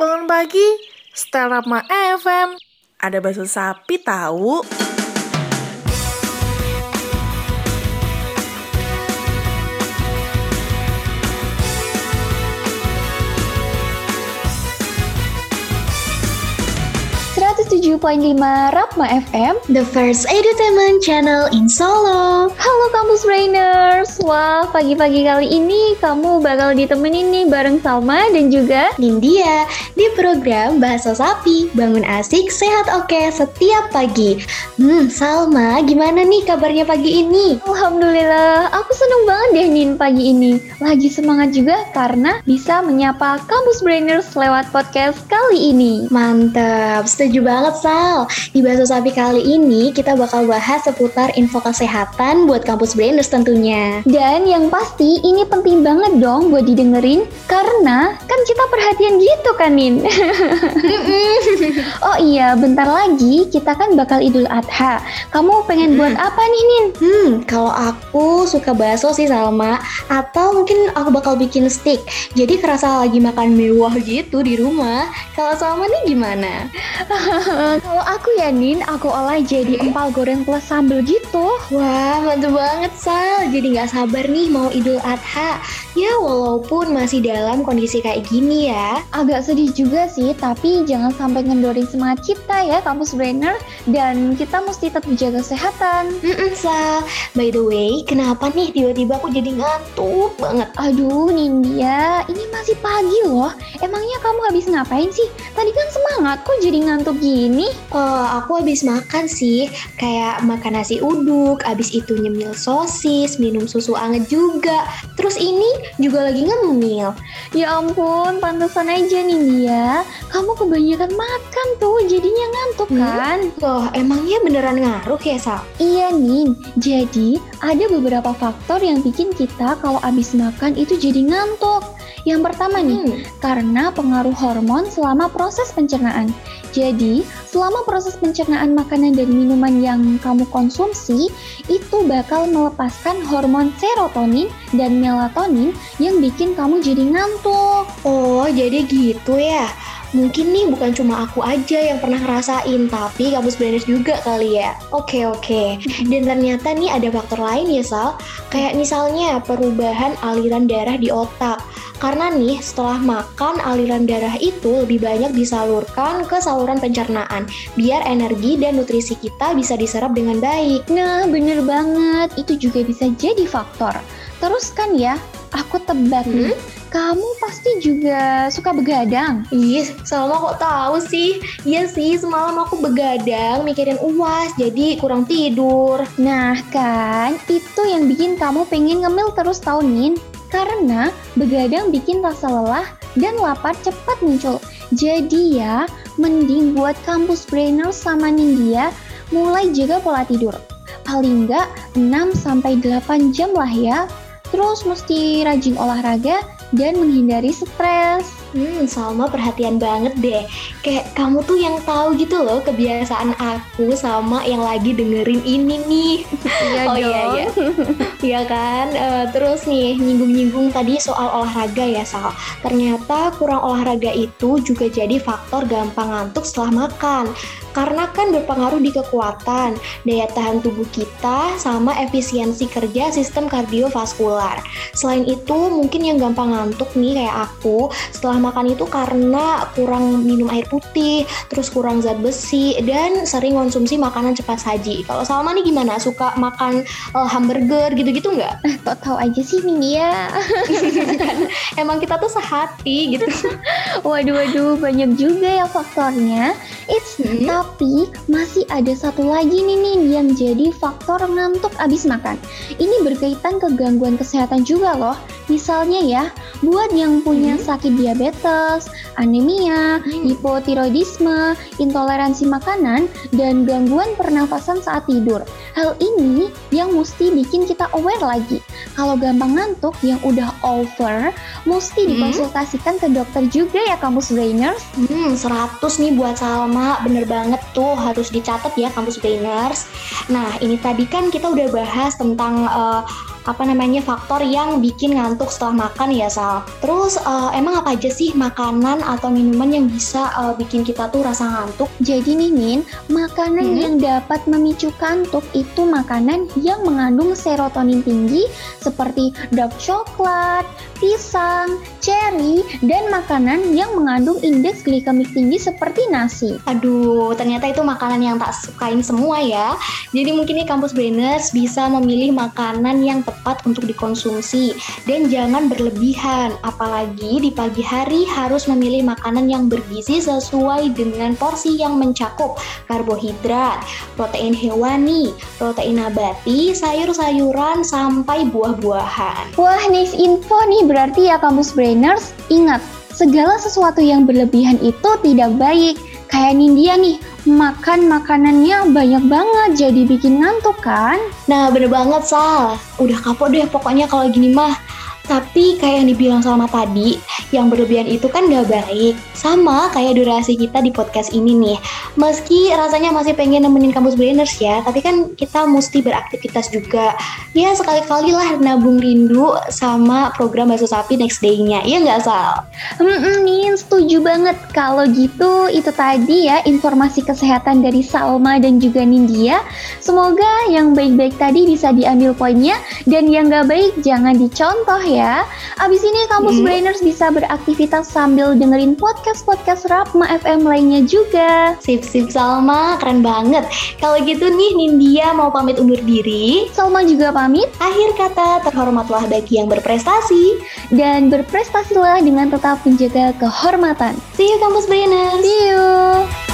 bangun pagi, setel Rama FM. Ada bakso sapi tahu. Rapma FM The first edutainment channel in Solo. Halo Kampus Brainers Wah pagi-pagi kali ini kamu bakal ditemenin nih bareng Salma dan juga Nindya Di program Bahasa Sapi. Bangun asik, sehat oke setiap pagi. Hmm Salma gimana nih kabarnya pagi ini? Alhamdulillah aku seneng banget deh Nin pagi ini. Lagi semangat juga karena bisa menyapa Kampus Brainers lewat podcast kali ini. Mantap, setuju banget Sal di Bahasa Sapi kali ini kita bakal bahas seputar info kesehatan buat kampus brainers tentunya. Dan yang pasti ini penting banget dong buat didengerin karena kan kita perhatian gitu kan Min. oh iya, bentar lagi kita kan bakal Idul Adha. Kamu pengen buat apa nih Nin? Hmm, kalau aku suka bakso sih Salma atau mungkin aku bakal bikin steak. Jadi kerasa lagi makan mewah gitu di rumah. Kalau Salma nih gimana? kalau aku ya Nin, aku olah jadi empal goreng plus sambal gitu. Wah, mantap banget Sal. Jadi nggak sabar nih mau Idul Adha. Ya walaupun masih dalam kondisi kayak gini ya. Agak sedih juga sih, tapi jangan sampai ngendorin semangat kita ya kampus brainer dan kita mesti tetap jaga kesehatan. Mm-mm, Sal. By the way, kenapa nih tiba-tiba aku jadi ngantuk banget? Aduh, Nindya, ini masih pagi loh. Emangnya kamu habis ngapain sih? Tadi kan semangat, kok jadi ngantuk gini? Oh, aku habis makan sih. Kayak makan nasi uduk, habis itu nyemil sosis, minum susu anget juga. Terus ini juga lagi ngemil. Ya ampun, pantesan aja Nindya. Kamu kebanyakan makan tuh, jadinya ngantuk Hmm? kan? Loh, emangnya beneran ngaruh ya, Sal? Iya Nin, jadi ada beberapa faktor yang bikin kita kalau abis makan itu jadi ngantuk. Yang pertama nih, Hmm. karena pengaruh hormon selama proses pencernaan. Jadi, selama proses pencernaan makanan dan minuman yang kamu konsumsi, itu bakal melepaskan hormon serotonin dan melatonin yang bikin kamu jadi ngantuk. Oh, jadi gitu ya. Mungkin nih bukan cuma aku aja yang pernah ngerasain, tapi kampus brainers juga kali ya. Oke, oke. Dan ternyata nih ada faktor lain ya, Sal. Kayak misalnya perubahan aliran darah di otak. Karena nih setelah makan aliran darah itu lebih banyak disalurkan ke saluran pencernaan biar energi dan nutrisi kita bisa diserap dengan baik. Nah, bener banget. Itu juga bisa jadi faktor. Terus kan ya, aku tebak nih, kamu pasti juga suka begadang. Ih, Salma kok tahu sih? Iya sih, semalam aku begadang mikirin UAS, jadi kurang tidur. Nah kan, itu yang bikin kamu pengen ngemil terus tahunin. Karena begadang bikin rasa lelah dan lapar cepat muncul. Jadi ya, mending buat kampus brainer sama Nindya mulai jaga pola tidur. Paling nggak 6-8 jam lah ya. Terus mesti rajin olahraga dan menghindari stres. Hmm, Salma perhatian banget deh. Kayak kamu tuh yang tahu gitu loh kebiasaan aku sama yang lagi dengerin ini nih. Iya oh iya iya. Iya kan? Eh, terus nih nyinggung-nyinggung tadi soal olahraga ya Sal. Ternyata kurang olahraga itu juga jadi faktor gampang ngantuk setelah makan. Karena kan berpengaruh di kekuatan, daya tahan tubuh kita, sama efisiensi kerja sistem kardiovaskular. Selain itu, mungkin yang gampang ngantuk nih kayak aku, setelah makan itu karena kurang minum air putih, terus kurang zat besi, dan sering konsumsi makanan cepat saji. Kalau Salma nih gimana? Suka makan eh, hamburger gitu-gitu nggak? Kok tahu aja sih Nindya? Emang kita tuh sehati gitu. Waduh, waduh, banyak juga ya faktornya. It's Hmm. tapi masih ada satu lagi nih nih yang jadi faktor ngantuk abis makan. Ini berkaitan ke gangguan kesehatan juga loh. Misalnya ya, buat yang punya Hmm. sakit diabetes, anemia, Hmm. hipotiroidisme, intoleransi makanan, dan gangguan pernafasan saat tidur. Hal ini yang mesti bikin kita aware lagi. Kalau gampang ngantuk yang udah over, mesti Hmm. dikonsultasikan ke dokter juga ya kampus brainers. Hmm, 100 nih buat Salma, bener banget tuh harus dicatat ya kampus brainers. Nah, ini tadi kan kita udah bahas tentang eh, apa namanya faktor yang bikin ngantuk setelah makan ya Sal. Terus uh, emang apa aja sih makanan atau minuman yang bisa uh, bikin kita tuh rasa ngantuk? Jadi nih Nin, makanan hmm. yang dapat memicu kantuk itu makanan yang mengandung serotonin tinggi seperti dark coklat, pisang, cherry, dan makanan yang mengandung indeks glikemik tinggi seperti nasi. Aduh, ternyata itu makanan yang tak sukain semua ya. Jadi mungkin nih kampus brainers bisa memilih makanan yang tepat untuk dikonsumsi dan jangan berlebihan. Apalagi di pagi hari harus memilih makanan yang bergizi sesuai dengan porsi yang mencakup karbohidrat, protein hewani, protein nabati, sayur-sayuran, sampai buah-buahan. Wah, nice info nih berarti ya kampus brainers, ingat, segala sesuatu yang berlebihan itu tidak baik. Kayak Nindya nih, makan makanannya banyak banget jadi bikin ngantuk kan? Nah bener banget Sal, udah kapok deh pokoknya kalau gini mah. Tapi kayak yang dibilang sama tadi, yang berlebihan itu kan gak baik. Sama kayak durasi kita di podcast ini nih. Meski rasanya masih pengen nemenin kampus brainers ya, tapi kan kita mesti beraktivitas juga. Ya sekali-kali lah nabung rindu sama program Baso Sapi next day-nya. Iya nggak Sal? Hmm, nih setuju banget. Kalau gitu itu tadi ya informasi kesehatan dari Salma dan juga Nindya. Semoga yang baik-baik tadi bisa diambil poinnya dan yang nggak baik jangan dicontoh ya ya. Abis ini kampus hmm. brainers bisa beraktivitas sambil dengerin podcast-podcast Rapma FM lainnya juga. Sip-sip Salma, keren banget. Kalau gitu nih Nindya mau pamit undur diri. Salma juga pamit. Akhir kata, terhormatlah bagi yang berprestasi. Dan berprestasilah dengan tetap menjaga kehormatan. See you kampus brainers. See you.